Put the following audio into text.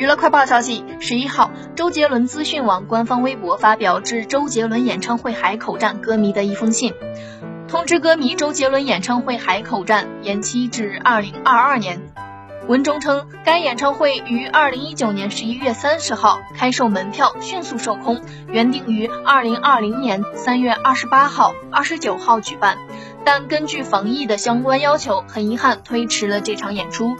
娱乐快报消息，十一号，周杰伦资讯网官方微博发表致周杰伦演唱会海口站歌迷的一封信，通知歌迷周杰伦演唱会海口站延期至二零二二年。文中称该演唱会于二零一九年十一月三十号开售，门票迅速售空，原定于二零二零年三月二十八号、二十九号举办，但根据防疫的相关要求，很遗憾推迟了这场演出。